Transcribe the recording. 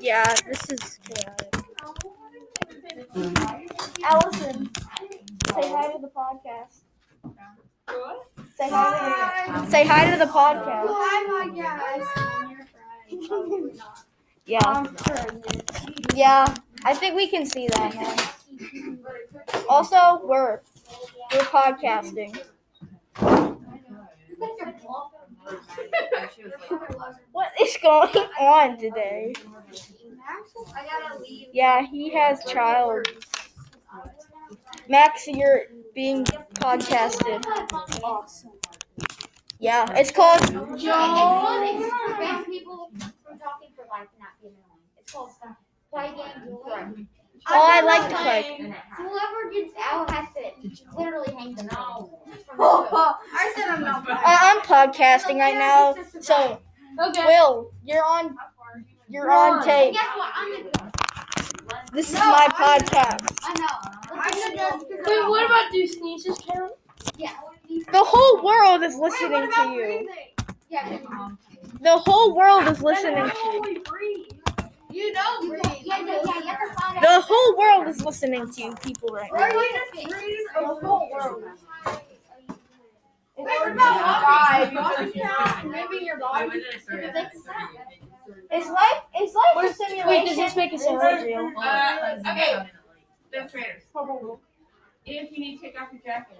Yeah, this is chaotic. Allison, say hi to the podcast. Say hi to the, say hi to the podcast. Hi, my guys. Yeah. Yeah, I think we can see that now. Also, we're we're podcasting. What is going on today? I gotta leave. Yeah, he has child. Max, you're being podcasted. Awesome. Yeah, it's called. Prevent people from talking for life and not being annoying. It's called play. Oh, I like to play. Whoever gets out has to literally hang them out. I said I'm not. I- I'm podcasting right now, so Okay. Will, you're on. You're on tape. Guess what? I'm gonna go. This is my podcast. I know. I'm gonna go. go. Wait, what about do sneezes count? Yeah. The whole world is listening to you. Yeah. The whole world is listening to you. You don't breathe. yeah, yeah, yeah, you have to find out. The whole world is listening to you people right now. Or you just breathe the whole world. It's Maybe your body. Is life is life a simulation? Wait, does this make it sound? Uh, okay. Fifth graders. If you need to take off your jacket,